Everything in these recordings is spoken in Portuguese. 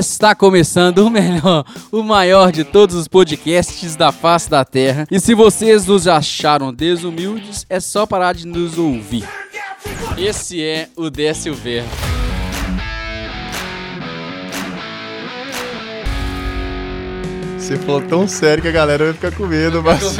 Está começando o melhor, o maior de todos os podcasts da face da Terra. E se vocês nos acharam desumildes, é só parar de nos ouvir. Esse é o Décio Verbo. Você falou tão sério que a galera vai ficar com medo, mas.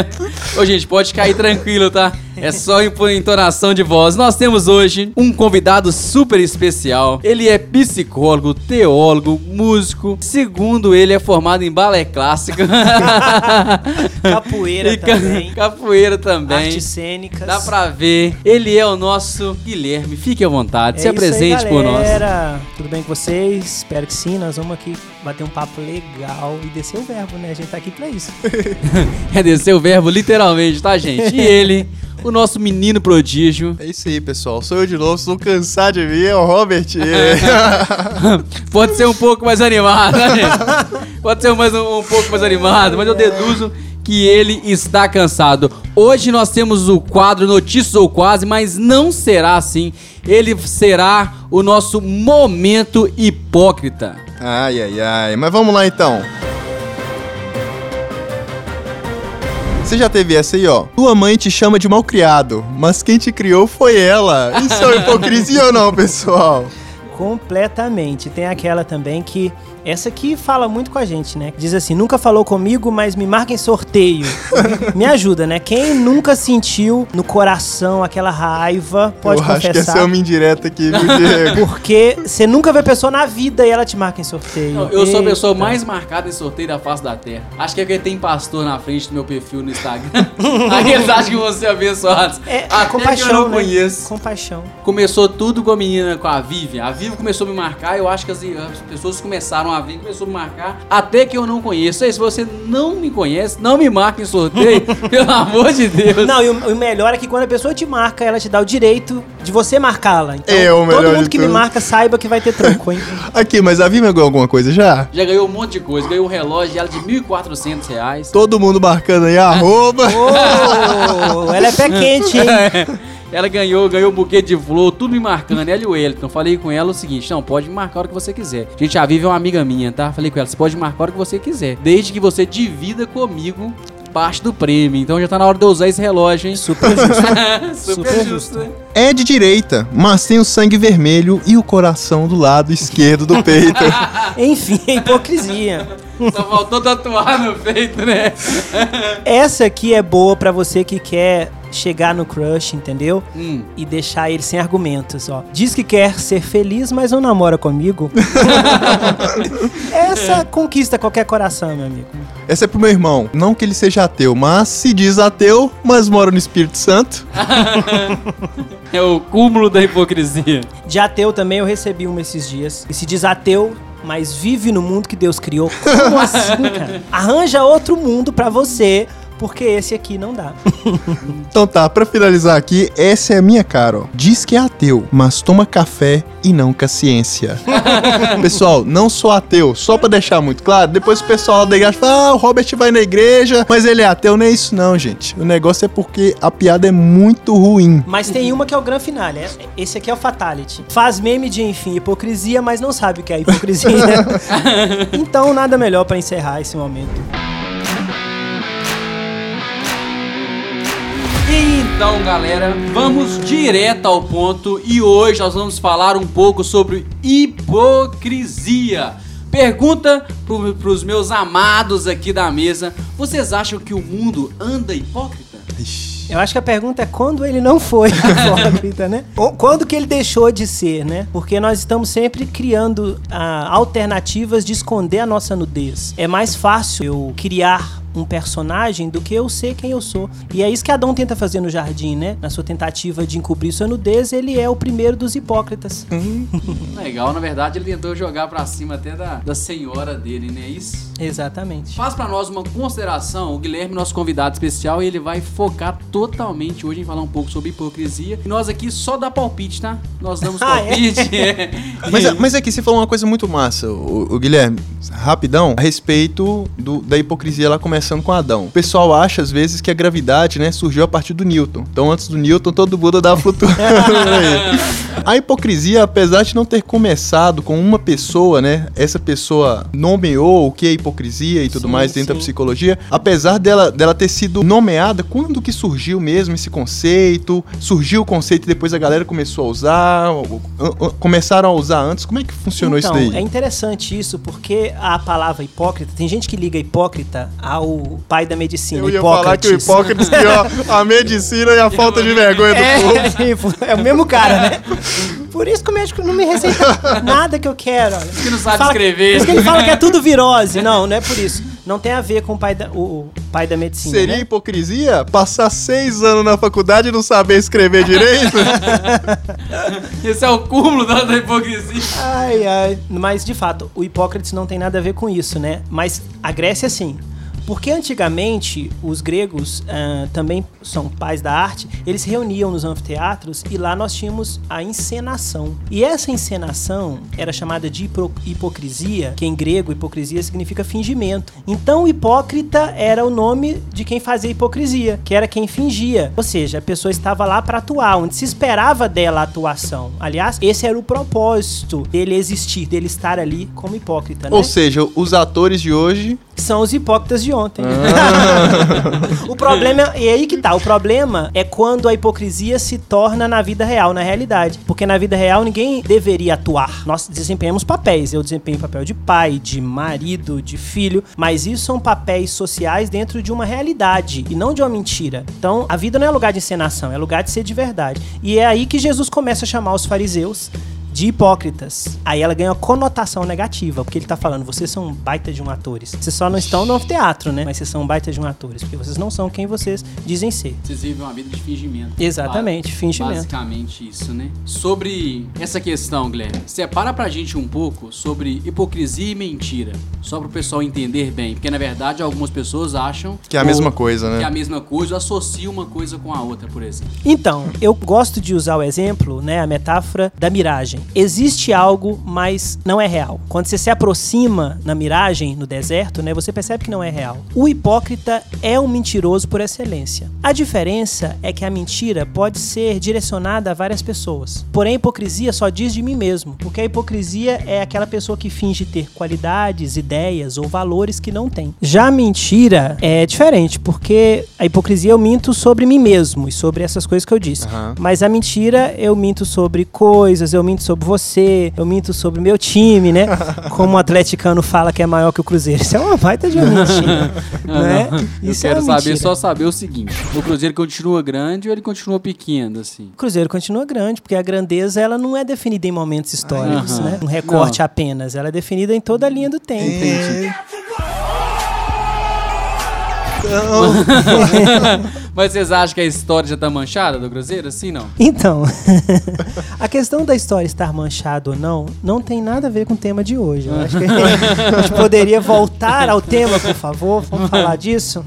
Ô, gente, pode cair tranquilo, tá? É só entonação de voz. Nós temos hoje um convidado super especial. Ele é psicólogo, teólogo, músico. Segundo ele, é formado em balé clássico. Capoeira ca- também. Capoeira também. Artes cênicas. Dá pra ver. Ele é o nosso Guilherme. Fique à vontade. É Se apresente aí, por nós. galera. Tudo bem com vocês? Espero que sim. Nós vamos aqui bater um papo legal e descer o verbo, né? A gente tá aqui pra isso. É descer o verbo literalmente, tá, gente? E ele, o nosso menino prodígio. É isso aí, pessoal. Sou eu de novo, estou cansado de mim, é o Robert. Pode ser um pouco mais animado, né? Pode ser mais um, um pouco mais animado, mas eu deduzo que ele está cansado. Hoje nós temos o quadro Notícias ou Quase, mas não será assim. Ele será o nosso momento hipócrita. ai, ai, ai. Mas vamos lá então. Você já teve essa aí, ó? Tua mãe te chama de malcriado, mas quem te criou foi ela. Isso é hipocrisia ou não, pessoal? Completamente. Tem aquela também que. Essa aqui fala muito com a gente, né? Diz assim: nunca falou comigo, mas me marca em sorteio. me ajuda, né? Quem nunca sentiu no coração aquela raiva, pode eu acho que confessar. essa é uma indireta aqui, viu, Diego? Porque você nunca vê a pessoa na vida e ela te marca em sorteio. Não, eu sou a pessoa Eita. mais marcada em sorteio da face da terra. Acho que é porque tem pastor na frente do meu perfil no Instagram. Aí eles acham que você é abençoado. É, Até compaixão, que eu não né? conheço. Compaixão. Começou tudo com a menina, com a Vivian. A Vivian começou a me marcar, eu acho que as, as pessoas começaram a vir, começou a me marcar, até que eu não conheço. Aí, se você não me conhece, não me marque em sorteio, pelo amor de Deus. Não, e o, o melhor é que quando a pessoa te marca, ela te dá o direito de você marcá-la. Então, É, o melhor todo mundo que me tudo. marca saiba que vai ter troco, hein? Aqui, mas a Vivian ganhou alguma coisa já? Já ganhou um monte de coisa, ganhou um relógio dela de 1.400 reais. Todo mundo marcando aí, arroba. Ô, ela é pé quente, hein? Ela ganhou, ganhou um buquê de flor, tudo me marcando. Ela e o Wellington. Falei com ela o seguinte: não, pode me marcar a hora que você quiser. Gente, a Vivi é uma amiga minha, tá? Falei com ela: você pode marcar a hora que você quiser. Desde que você divida comigo parte do prêmio. Então já tá na hora de eu usar esse relógio, hein? Super justo. Super, Super justo, né? É de direita, mas tem o sangue vermelho e o coração do lado esquerdo do peito. Enfim, é hipocrisia. Só faltou tatuar no peito, né? Essa aqui é boa pra você que quer chegar no crush, entendeu? Hum. E deixar ele sem argumentos, ó. Diz que quer ser feliz, mas não namora comigo. Essa conquista qualquer coração, meu amigo. Essa é pro meu irmão. Não que ele seja ateu, mas se diz ateu, mas mora no Espírito Santo. É o cúmulo da hipocrisia. De ateu também eu recebi uma esses dias. E se diz ateu, mas vive no mundo que Deus criou. Como assim, cara? Arranja outro mundo pra você, porque esse aqui não dá. Então tá, pra finalizar aqui, essa é a minha cara, ó. Diz que é ateu, mas toma café e não com a ciência. pessoal, não sou ateu, só pra deixar muito claro. Depois o pessoal da igreja fala, ah, o Robert vai na igreja, mas ele é ateu. Não é isso não, gente. O negócio é porque a piada é muito ruim. Mas tem uma que é o grande finale. é- Esse aqui é o Fatality. Faz meme de, enfim, hipocrisia, mas não sabe o que é hipocrisia. então, nada melhor pra encerrar esse momento. Então, galera, vamos direto ao ponto e hoje nós vamos falar um pouco sobre hipocrisia. Pergunta pro, pros meus amados aqui da mesa: vocês acham que o mundo anda hipócrita? Eu acho que a pergunta é quando ele não foi hipócrita, né? Quando que ele deixou de ser, né? Porque nós estamos sempre criando ah, alternativas de esconder a nossa nudez. É mais fácil eu criar um personagem do que eu ser quem eu sou. E é isso que Adão tenta fazer no jardim, né? Na sua tentativa de encobrir sua nudez, ele é o primeiro dos hipócritas. Legal, na verdade ele tentou jogar pra cima até da, da senhora dele, né? Isso. Exatamente. Faz pra nós uma consideração, o Guilherme, nosso convidado especial, e ele vai focar totalmente hoje em falar um pouco sobre hipocrisia. E nós aqui só dá palpite, tá? Nós damos Ah, é? palpite. é. Mas, mas aqui você falou uma coisa muito massa, o, o Guilherme, rapidão, a respeito do- da hipocrisia, ela começa começando com Adão. O pessoal acha, às vezes, que a gravidade, né, surgiu a partir do Newton. Então, antes do Newton, todo mundo dava flutuando. A hipocrisia, apesar de não ter começado com uma pessoa, né, essa pessoa nomeou o que é hipocrisia e tudo Sim, mais dentro da sim. psicologia, apesar dela, dela ter sido nomeada, quando que surgiu mesmo esse conceito? Surgiu o conceito e depois a galera começou a usar? Começaram a usar antes? Como é que funcionou então, isso daí? é interessante isso, porque a palavra hipócrita, tem gente que liga hipócrita ao pai da medicina, Eu ia falar que o Hipócrates. Hipócrates criou a medicina e a falta de vergonha do povo. É, tipo, é o mesmo cara, né? Por isso que o médico não me receita nada que eu quero. Olha. que não sabe Fala- escrever. Por isso que ele fala que é tudo virose. Não, não é por isso. Não tem a ver com o pai da, o, o pai da medicina. Seria né? hipocrisia passar seis anos na faculdade e não saber escrever direito? Esse é o cúmulo da, da hipocrisia. Ai, ai. Mas, de fato, o Hipócrates não tem nada a ver com isso, né? Mas a Grécia, sim. Porque antigamente os gregos ah, também são pais da arte, eles se reuniam nos anfiteatros e lá nós tínhamos a encenação. E essa encenação era chamada de hipo- hipocrisia, que em grego hipocrisia significa fingimento. Então o hipócrita era o nome de quem fazia hipocrisia, que era quem fingia. Ou seja, a pessoa estava lá para atuar, onde se esperava dela a atuação. Aliás, esse era o propósito dele existir, dele estar ali como hipócrita, né? Ou seja, os atores de hoje. são os hipócritas de ontem. Ah. o problema, e aí que tá, o problema é quando a hipocrisia se torna na vida real, na realidade. Porque na vida real ninguém deveria atuar. Nós desempenhamos papéis. Eu desempenho papel de pai, de marido, de filho, mas isso são papéis sociais dentro de uma realidade e não de uma mentira. Então, a vida não é lugar de encenação, é lugar de ser de verdade. E é aí que Jesus começa a chamar os fariseus de hipócritas. Aí ela ganha uma conotação negativa, porque ele tá falando, vocês são um baita de um atores. Vocês só não estão no teatro, né? Mas vocês são um baita de um atores, porque vocês não são quem vocês dizem ser. Vocês vivem uma vida de fingimento. Exatamente, Ba- fingimento. Basicamente isso, né? Sobre essa questão, Guilherme, separa pra gente um pouco sobre hipocrisia e mentira. Só pro pessoal entender bem. Porque, na verdade, algumas pessoas acham... Que é a mesma coisa, Que é a né? mesma coisa, ou associam uma coisa com a outra, por exemplo. Então, eu gosto de usar o exemplo, né, a metáfora da miragem. Existe algo, mas não é real. Quando você se aproxima na miragem, no deserto, né, você percebe que não é real. O hipócrita é um mentiroso por excelência. A diferença é que a mentira pode ser direcionada a várias pessoas. Porém, a hipocrisia só diz de mim mesmo, porque a hipocrisia é aquela pessoa que finge ter qualidades, ideias ou valores que não tem. Já a mentira é diferente, porque a hipocrisia eu minto sobre mim mesmo e sobre essas coisas que eu disse. Aham. Mas a mentira eu minto sobre coisas, eu minto sobre você, eu minto sobre meu time, né? Como o atleticano fala que é maior que o Cruzeiro. Isso é uma baita de uma mentira, né? Eu Isso é quero uma saber, mentira. só saber o seguinte. O Cruzeiro continua grande ou ele continua pequeno, assim? O Cruzeiro continua grande, porque a grandeza ela não é definida em momentos históricos, Aham. né? Um recorte Não. apenas. Ela é definida em toda a linha do tempo. É. Mas vocês acham que a história já tá manchada do Cruzeiro? Assim, não? Então, a questão da história estar manchada ou não, não tem nada a ver com o tema de hoje. Eu acho que a gente poderia voltar ao tema, por favor. Vamos falar disso?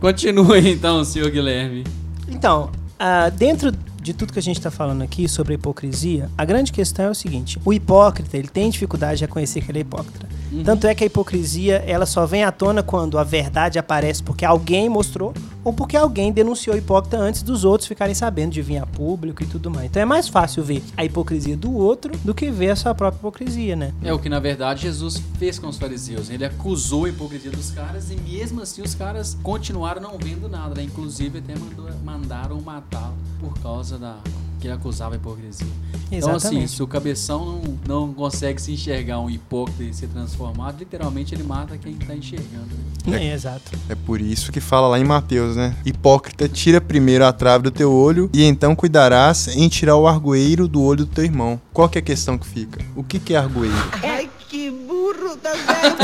Continue então, senhor Guilherme. Então, ah, dentro de tudo que a gente está falando aqui sobre a hipocrisia, a grande questão é o seguinte: o hipócrita ele tem dificuldade de reconhecer que ele é hipócrita. Tanto é que a hipocrisia ela só vem à tona quando a verdade aparece porque alguém mostrou ou porque alguém denunciou o hipócrita antes dos outros ficarem sabendo de vir a público e tudo mais. Então é mais fácil ver a hipocrisia do outro do que ver a sua própria hipocrisia, né? É o que na verdade Jesus fez com os fariseus. Ele acusou a hipocrisia dos caras e mesmo assim os caras continuaram não vendo nada, né? Inclusive até mandou, mandaram matá-lo por causa da que ele acusava a hipocrisia. Então assim, Exatamente. se o cabeção não, não consegue se enxergar um hipócrita e ser transformado, literalmente ele mata quem tá enxergando. né? É, exato. É por isso que fala lá em Mateus, né? Hipócrita, tira primeiro a trave do teu olho e então cuidarás em tirar o argoeiro do olho do teu irmão. Qual que é a questão que fica? O que, que é argoeiro? Ai, que burro, tá pra ele.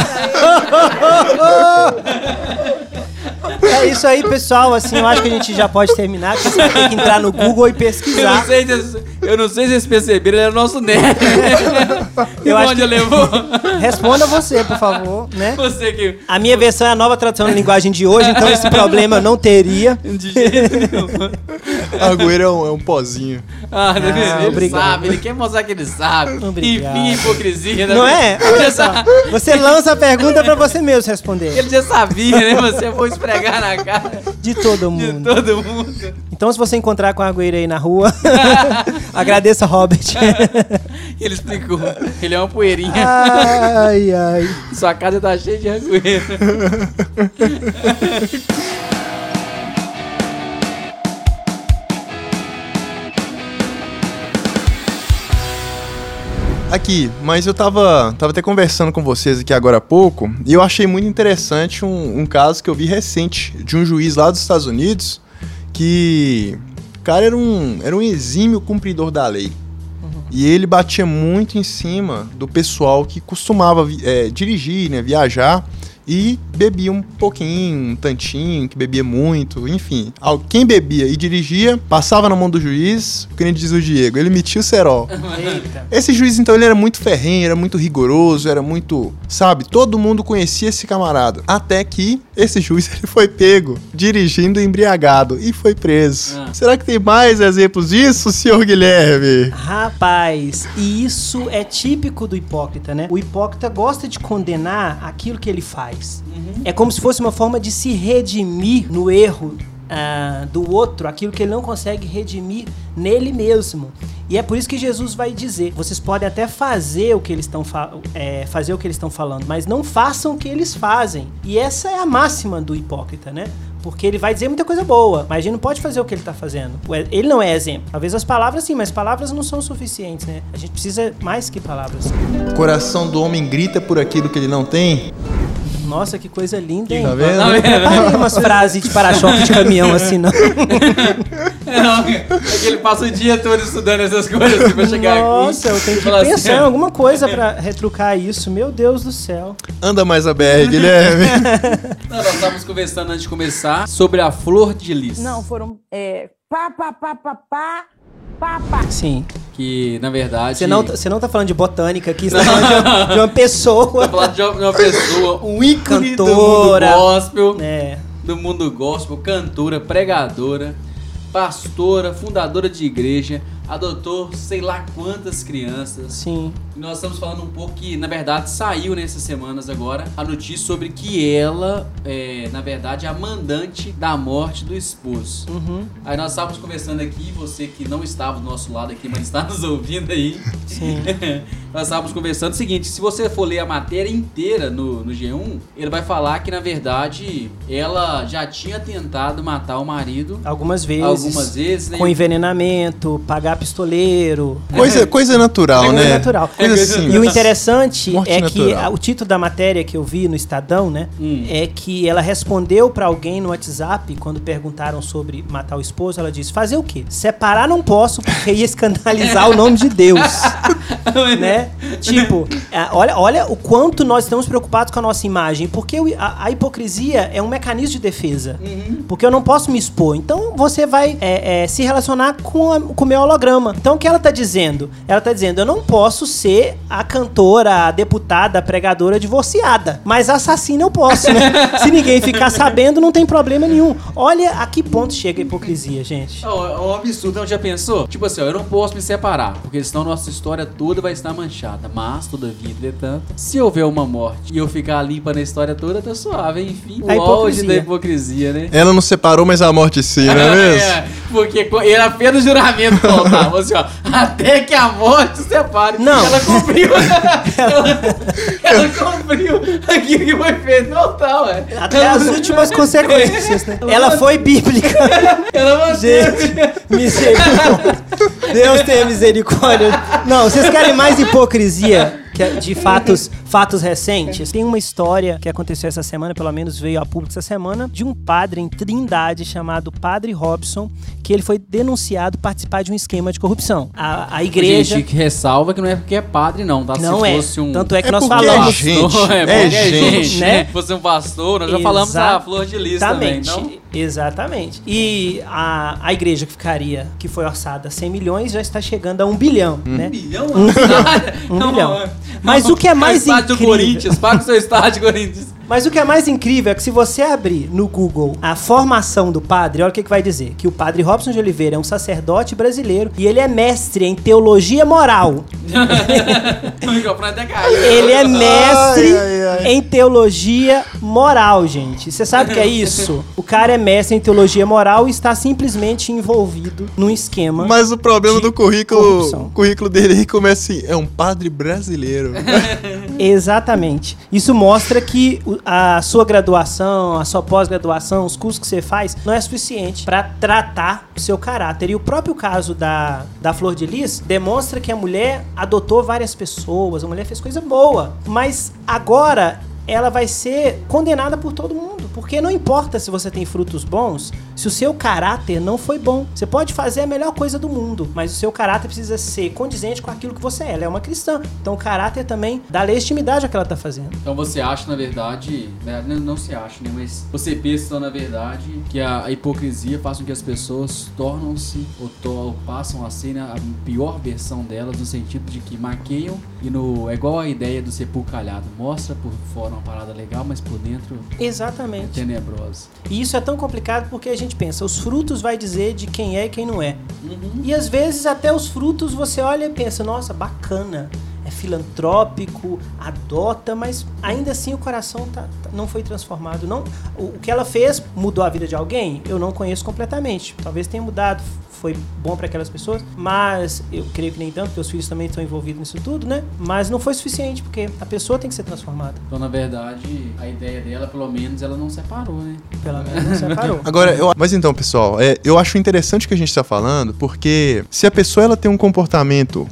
É isso aí, pessoal. Assim, eu acho que a gente já pode terminar, porque você vai ter que entrar no Google e Eu não pesquisar. sei se, eu não sei se vocês perceberam, ele era o nosso neto. e Eu acho onde que- levou? Responda você, por favor, né? Você que. A minha versão é a nova tradução da linguagem de hoje, então esse problema eu não teria. De jeito nenhum. Agüero é um, é um pozinho. Ah, ele obrigado. sabe, ele quer mostrar que ele sabe. Obrigado. Enfim, hipocrisia, né? Não é? Olha só. Você lança a pergunta pra você mesmo responder. ele já sabia, né? Você foi esfregar na cara De todo de mundo. todo mundo. Então, se você encontrar com a Agüeira aí na rua, agradeça, Robert. Ele explicou. Ele é uma poeirinha. ai, ai. Sua casa tá cheia de rangueira. Aqui, mas eu tava, tava até conversando com vocês aqui agora há pouco, e eu achei muito interessante um, um caso que eu vi recente, de um juiz lá dos Estados Unidos, que o cara era um, era um exímio cumpridor da lei. E ele batia muito em cima do pessoal que costumava eh, dirigir, né, viajar, e bebia um pouquinho, um tantinho, que bebia muito, enfim. Quem bebia e dirigia, passava na mão do juiz, que nem diz o Diego, ele metia o cerol. Eita. Esse juiz, então, ele era muito ferrenho, era muito rigoroso, era muito. Sabe? Todo mundo conhecia esse camarada. Até que esse juiz ele foi pego dirigindo embriagado e foi preso. Ah. Será que tem mais exemplos disso, senhor Guilherme? Rapaz, e isso é típico do hipócrita, né? O hipócrita gosta de condenar aquilo que ele faz. É como se fosse uma forma de se redimir no erro ah, do outro, aquilo que ele não consegue redimir nele mesmo. E é por isso que Jesus vai dizer: vocês podem até fazer o que eles estão é, fazer o que eles estão falando, mas não façam o que eles fazem. E essa é a máxima do hipócrita, né? Porque ele vai dizer muita coisa boa, mas gente não pode fazer o que ele tá fazendo. Ué, Ele não é exemplo. Talvez as palavras sim, mas palavras não são suficientes, né? A gente precisa mais que palavras. O coração do homem grita por aquilo que ele não tem. Nossa, que coisa linda, hein? Tá vendo? Não, preparei umas frases de para-choque de caminhão assim, não. Não, é que ele passa o dia todo estudando essas coisas assim, pra chegar Nossa, aqui. eu tenho que Fala assim, pensar em alguma coisa pra retrucar isso. Meu Deus do céu. Anda mais a BR, Guilherme. Não, nós estávamos conversando antes de começar sobre a flor de lis. Não, foram é, pá, pá, pá, pá, pá, pá. Sim. Que, na verdade... Você não, você não tá falando de botânica aqui, você tá falando de uma, de uma pessoa. Tá falando de uma de uma pessoa, um ícone Cantora. do mundo gospel, É. do mundo gospel, cantora, pregadora, pastora, fundadora de igreja, adotou sei lá quantas crianças. Sim. E nós estamos falando um pouco que, na verdade, saiu nessas semanas agora a notícia sobre que ela é, na verdade, a mandante da morte do esposo. Uhum. Aí nós estávamos conversando aqui, você que não estava do nosso lado aqui, mas está nos ouvindo aí. Sim. nós estávamos conversando o seguinte: se você for ler a matéria inteira no, no G1, ele vai falar que, na verdade, ela já tinha tentado matar o marido Algumas vezes. algumas vezes, né? Com envenenamento, pagar pistoleiro. Coisa, coisa natural, Coisa né? natural. Coisa assim. E o interessante Morte é que natural. a- o título da matéria que eu vi no Estadão, né, Hum. é que ela respondeu pra alguém no WhatsApp quando perguntaram sobre matar o esposo, ela disse: "Fazer o quê? Separar não posso porque ia escandalizar o nome de Deus". né? Tipo, é, olha, olha o quanto nós estamos preocupados com a nossa imagem, porque a, a hipocrisia é um mecanismo de defesa. Porque eu não posso me expor. Então você vai é, é, se relacionar com, a- com o meu holograma. Então o que ela tá dizendo? Ela tá dizendo: eu não posso ser a cantora, a deputada, a pregadora divorciada. Mas assassina eu posso, né? se ninguém ficar sabendo, não tem problema nenhum. Olha a que ponto chega a hipocrisia, gente. É um- é um absurdo, não já pensou? Tipo assim, ó, eu não posso me separar, porque senão nossa história toda vai estar manchada. Mas, todavia, entretanto, se houver uma morte e eu ficar limpa na história toda, tá suave, hein? enfim. A o auge hipocrisia. da hipocrisia, né? Ela não separou, mas a morte sim, não é mesmo? É, porque ele apenas juramento faltava, assim, ó, até que a morte separe. Não. Ela cumpriu. ela, ela cumpriu aquilo que foi feito. Não tá, ué. Até as últimas consequências, né? Ela foi bíblica. Ela manteve. Gente, misericórdia. Deus tenha misericórdia. Não, vocês querem mais hipocrisia de fatos, fatos recentes? Tem uma história que aconteceu essa semana, pelo menos veio a público essa semana, de um padre em Trindade chamado Padre Robson, que ele foi denunciado participar de um esquema de corrupção. A, a A igreja. gente ressalva que não é porque é padre, não, tá? Não Se é. fosse um. Tanto é que É nós porque falamos. é gente, Pastor, é porque gente. né? né? Se fosse um pastor, nós já falamos da flor de lis também, Exatamente. não? Exatamente. E a, a igreja que ficaria, que foi orçada 100 milhões, já está chegando a um bilhão, né? Bilhão? Um bilhão. Um Não, bilhão. é. Mas o que é mais estádio incrível- Corinthians, paga o seu estádio, Corinthians. Mas o que é mais incrível é que se você abrir no Google a formação do padre, olha o que, que vai dizer. Que o padre Robson de Oliveira é um sacerdote brasileiro e ele é mestre em teologia moral. caiu. Ele é mestre Ai, ai, ai. em teologia moral, gente. Você sabe o que é isso? O cara é mestre em teologia moral e está simplesmente envolvido num esquema. Mas o problema de do currículo, corrupção. o currículo dele aí começa assim, é um padre brasileiro. Exatamente. Isso mostra que a sua graduação, a sua pós-graduação, os cursos que você faz, não é suficiente para tratar o seu caráter. E o próprio caso da, da Flor de Lis demonstra que a mulher adotou várias pessoas, a mulher fez coisa boa. Mas agora ela vai ser condenada por todo mundo. Porque não importa se você tem frutos bons, se o seu caráter não foi bom. Você pode fazer a melhor coisa do mundo, mas o seu caráter precisa ser condizente com aquilo que você é. Ela é uma cristã. Então o caráter também dá legitimidade ao que ela tá fazendo. Então você acha, na verdade, né, não, se acha, né? Mas você pensa, na verdade, que a, hipocrisia faz com que as pessoas tornam-se ou, to- ou passam a ser né, a pior versão delas, no sentido de que maqueiam e no. É igual a ideia do sepulcro calhado. Mostra por fora uma parada legal, mas por dentro é Exatamente. tenebrosa. E isso é tão complicado porque a gente pensa, os frutos vai dizer de quem é e quem não é. E às vezes até os frutos você olha e pensa, nossa, bacana. É filantrópico, adota, mas ainda assim o coração tá- tá- não foi transformado. Não, o, o que ela fez mudou a vida de alguém? Eu não conheço completamente. Talvez tenha mudado, foi bom para aquelas pessoas, mas eu creio que nem tanto, porque os filhos também estão envolvidos nisso tudo, né? Mas não foi suficiente, porque a pessoa tem que ser transformada. Então, na verdade, a ideia dela, pelo menos, ela não separou, né? Pelo menos não separou. Agora, eu, mas então, pessoal, é, eu acho interessante o que a gente está falando, porque se a pessoa ela tem um comportamento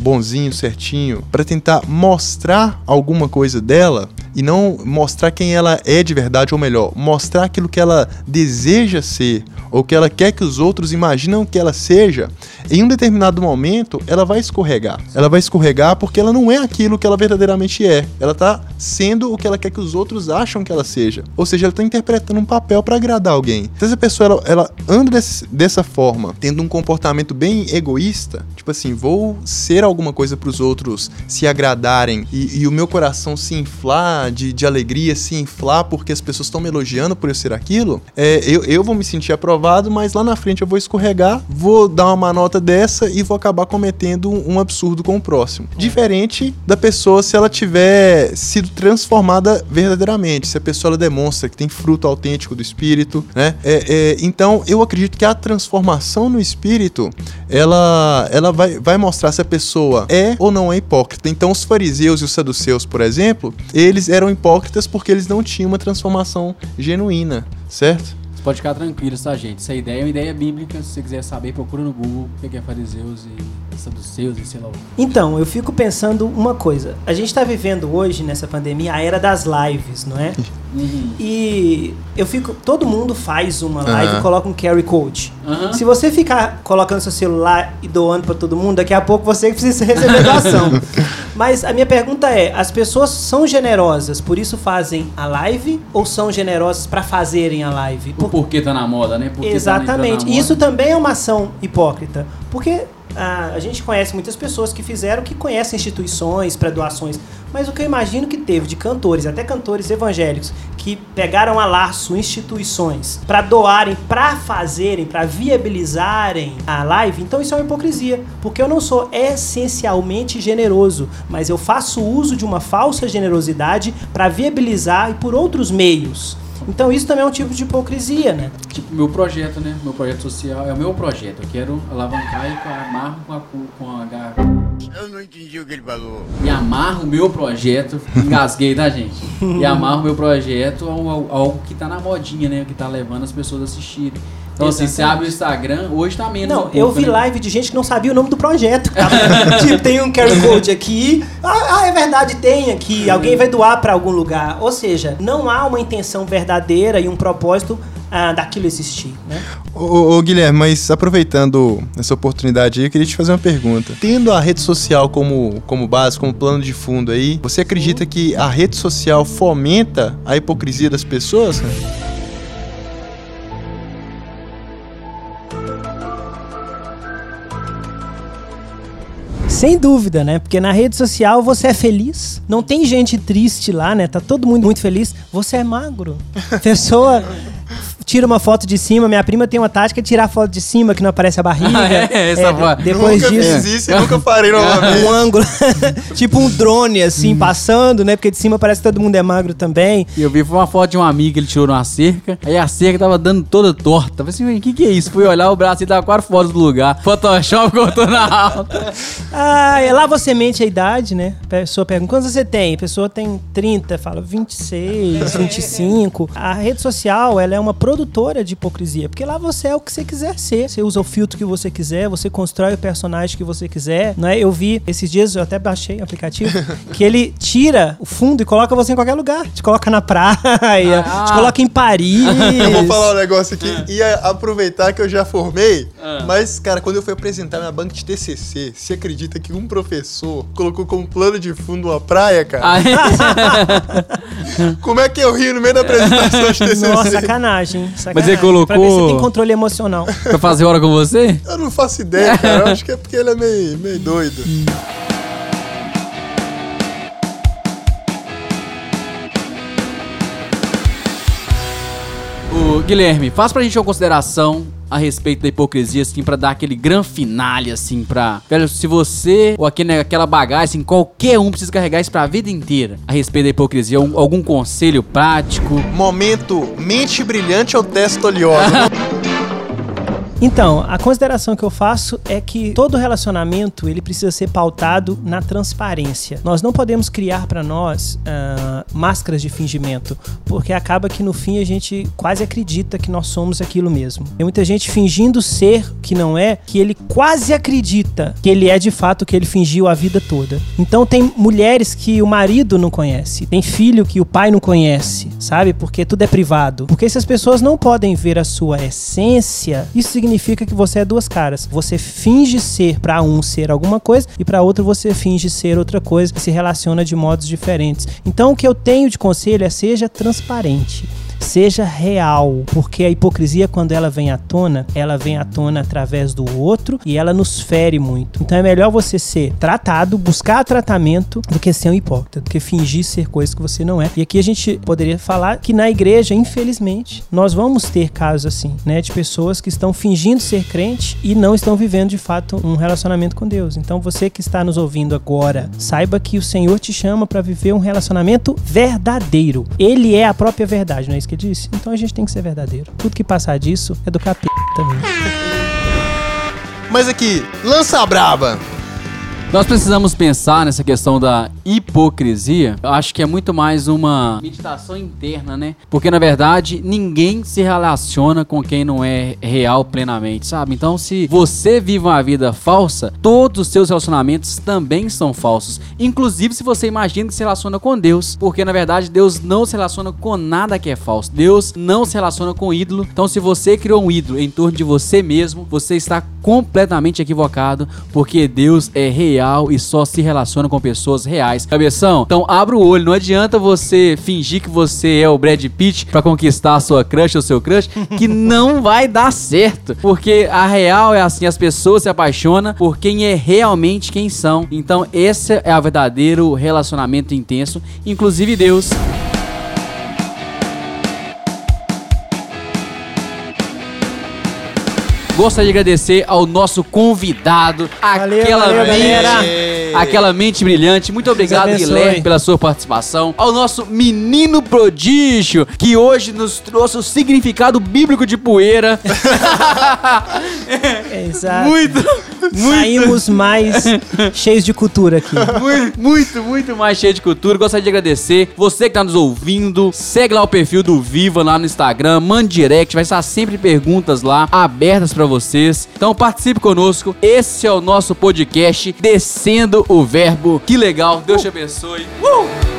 bonzinho, certinho, para tentar mostrar alguma coisa dela e não mostrar quem ela é de verdade, ou melhor, mostrar aquilo que ela deseja ser ou que ela quer que os outros imaginam que ela seja, em um determinado momento ela vai escorregar. Ela vai escorregar porque ela não é aquilo que ela verdadeiramente é. Ela tá sendo o que ela quer que os outros acham que ela seja. Ou seja, ela tá interpretando um papel para agradar alguém. Se essa pessoa ela, ela anda desse- dessa forma, tendo um comportamento bem egoísta, tipo assim, vou ser alguma coisa para os outros se agradarem e, e o meu coração se inflar de, de alegria, se inflar porque as pessoas estão me elogiando por eu ser aquilo, é, eu, eu vou me sentir aprovado, mas lá na frente eu vou escorregar, vou dar uma nota dessa e vou acabar cometendo um absurdo com o próximo. Diferente da pessoa se ela tiver sido transformada verdadeiramente, se a pessoa demonstra que tem fruto autêntico do espírito, né? É, é, então eu acredito que a transformação no espírito ela, ela vai, vai mostrar se a pessoa é ou não é hipócrita. Então os fariseus e os saduceus, por exemplo, eles eram hipócritas porque eles não tinham uma transformação genuína, certo? Você pode ficar tranquilo, tá, gente? Essa ideia é uma ideia bíblica. Se você quiser saber, procura no Google o que é fariseus e saduceus e sei lá. Então, eu fico pensando uma coisa. A gente está vivendo hoje, nessa pandemia, a era das lives, não é? E eu fico. Todo mundo faz uma live Aham. e coloca um QR Code. Aham. Se você ficar colocando seu celular e doando para todo mundo, daqui a pouco você precisa receber doação. Mas a minha pergunta é: as pessoas são generosas, por isso fazem a live? Ou são generosas para fazerem a live? Por porquê tá na moda, né? Porque Exatamente. Tá E isso também é uma ação hipócrita. Porque ah, a gente conhece muitas pessoas que fizeram, que conhecem instituições para doações. Mas o que eu imagino que teve de cantores, até cantores evangélicos, que pegaram a laço instituições para doarem, para fazerem, para viabilizarem a live, então isso é uma hipocrisia. Porque eu não sou essencialmente generoso, mas eu faço uso de uma falsa generosidade para viabilizar e por outros meios. Então isso também é um tipo de hipocrisia, né? Tipo, meu projeto, né? Meu projeto social é o meu projeto. Eu quero alavancar e com- amarro com a, com a garrafa. Eu não entendi o que ele falou. E amarro o meu projeto. Engasguei, tá, gente? E amarro o meu projeto a, um- a algo que tá na modinha, né? Que tá levando as pessoas a assistirem. Então, assim, você Exatamente. abre o Instagram, hoje tá menos. Não, um eu pouco, vi né? live de gente que não sabia o nome do projeto. cara. tipo, tem um QR Code aqui. Ah, ah, é verdade, tem aqui. Alguém vai doar pra algum lugar. Ou seja, não há uma intenção verdadeira e um propósito ah, daquilo existir, né? Ô, ô, ô, Guilherme, mas aproveitando essa oportunidade aí, eu queria te fazer uma pergunta. Tendo a rede social como, como base, como plano de fundo aí, você acredita que a rede social fomenta a hipocrisia das pessoas? cara? Sem dúvida, né? Porque na rede social você é feliz. Não tem gente triste lá, né? Tá todo mundo muito feliz. Você é magro. Pessoa tira uma foto de cima. Minha prima tem uma tática de tirar foto de cima que não aparece a barriga. Ah, é? Essa foto. Depois nunca disso. fiz isso e nunca novamente. Um ângulo, tipo um drone, assim, passando, né? Porque de cima parece que todo mundo é magro também. E eu vi foi uma foto de um amigo que ele tirou numa cerca. Aí a cerca tava dando toda torta. Eu falei assim, o que que é isso? Fui olhar o braço e tava quatro fotos do lugar. Photoshop cortou na alta. Ah, é lá você mente a idade, né? A pessoa pergunta, quantos você tem? A pessoa tem 30, fala 26, 25. A rede social, ela é uma produtora de hipocrisia, porque lá você é o que você quiser ser. Você usa o filtro que você quiser, você constrói o personagem que você quiser, não é? Eu vi esses dias, eu até baixei o aplicativo, que ele tira o fundo e coloca você em qualquer lugar. Te coloca na praia, Ah. te coloca em Paris. Eu vou falar um negócio aqui. Ia aproveitar que eu já formei, mas, cara, quando eu fui apresentar minha banca de TCC, você acredita que um professor colocou como plano de fundo uma praia, cara? Aí, Como é que eu ri no meio da apresentação de TCC? Nossa, sacanagem, sacanagem. Mas ele colocou- Pra ver se tem controle emocional. pra fazer hora com você? Eu não faço ideia, cara. Eu acho que é porque ele é meio, meio doido. Ô, Guilherme, faz pra gente uma consideração a respeito da hipocrisia, assim, pra dar aquele gran finale, assim, pra... Velho, se você, ou aquele, aquela bagagem, assim, qualquer um precisa carregar isso pra vida inteira, a respeito da hipocrisia, um- algum conselho prático? Momento mente brilhante ou testa oleosa? Então, a consideração que eu faço é que todo relacionamento ele precisa ser pautado na transparência. Nós não podemos criar para nós ah, máscaras de fingimento, porque acaba que no fim a gente quase acredita que nós somos aquilo mesmo. Tem muita gente fingindo ser que não é, que ele quase acredita que ele é de fato o que ele fingiu a vida toda. Então tem mulheres que o marido não conhece, tem filho que o pai não conhece, sabe? Porque tudo é privado. Porque se as pessoas não podem ver a sua essência, isso significa que você é duas caras. Você finge ser pra um ser alguma coisa e pra outro você finge ser outra coisa, se relaciona de modos diferentes. Então o que eu tenho de conselho é seja transparente. Seja real, porque a hipocrisia, quando ela vem à tona, ela vem à tona através do outro e ela nos fere muito. Então é melhor você ser tratado, buscar tratamento, do que ser um hipócrita, do que fingir ser coisa que você não é. E aqui a gente poderia falar que na igreja, infelizmente, nós vamos ter casos assim, né, de pessoas que estão fingindo ser crente e não estão vivendo de fato um relacionamento com Deus. Então você que está nos ouvindo agora, saiba que o Senhor te chama para viver um relacionamento verdadeiro. Ele é a própria verdade, não é isso que disse? Então a gente tem que ser verdadeiro. Tudo que passar disso é do capeta também. Mas aqui, lança a braba. Nós precisamos pensar nessa questão da hipocrisia. Eu acho que é muito mais uma meditação interna, né? Porque na verdade ninguém se relaciona com quem não é real plenamente, sabe? Então, se você vive uma vida falsa, todos os seus relacionamentos também são falsos. Inclusive se você imagina que se relaciona com Deus, porque na verdade Deus não se relaciona com nada que é falso. Deus não se relaciona com ídolo. Então, se você criou um ídolo em torno de você mesmo, você está completamente equivocado, porque Deus é real e só se relaciona com pessoas reais. Cabeção, então abra o olho, não adianta você fingir que você é o Brad Pitt pra conquistar a sua crush ou seu crush, que não vai dar certo, porque a real é assim, as pessoas se apaixonam por quem é realmente quem são. Então esse é o verdadeiro relacionamento intenso, inclusive Deus. Gostaria de agradecer ao nosso convidado, Valeu, aquela valeu, mente, galera. aquela mente brilhante. Muito obrigado. Guilherme, pela sua participação. Ao nosso menino prodígio, que hoje nos trouxe o significado bíblico de poeira. É, exato. muito, Saímos mais cheios de cultura aqui. muito, muito, muito mais cheio de cultura. Gostaria de agradecer você que tá nos ouvindo. Segue lá o perfil do Viva lá no Instagram, mande direct, vai estar sempre perguntas lá abertas pra vocês. Então participe conosco. Esse é o nosso podcast Descendo o Verbo. Que legal, Deus te abençoe. Uh!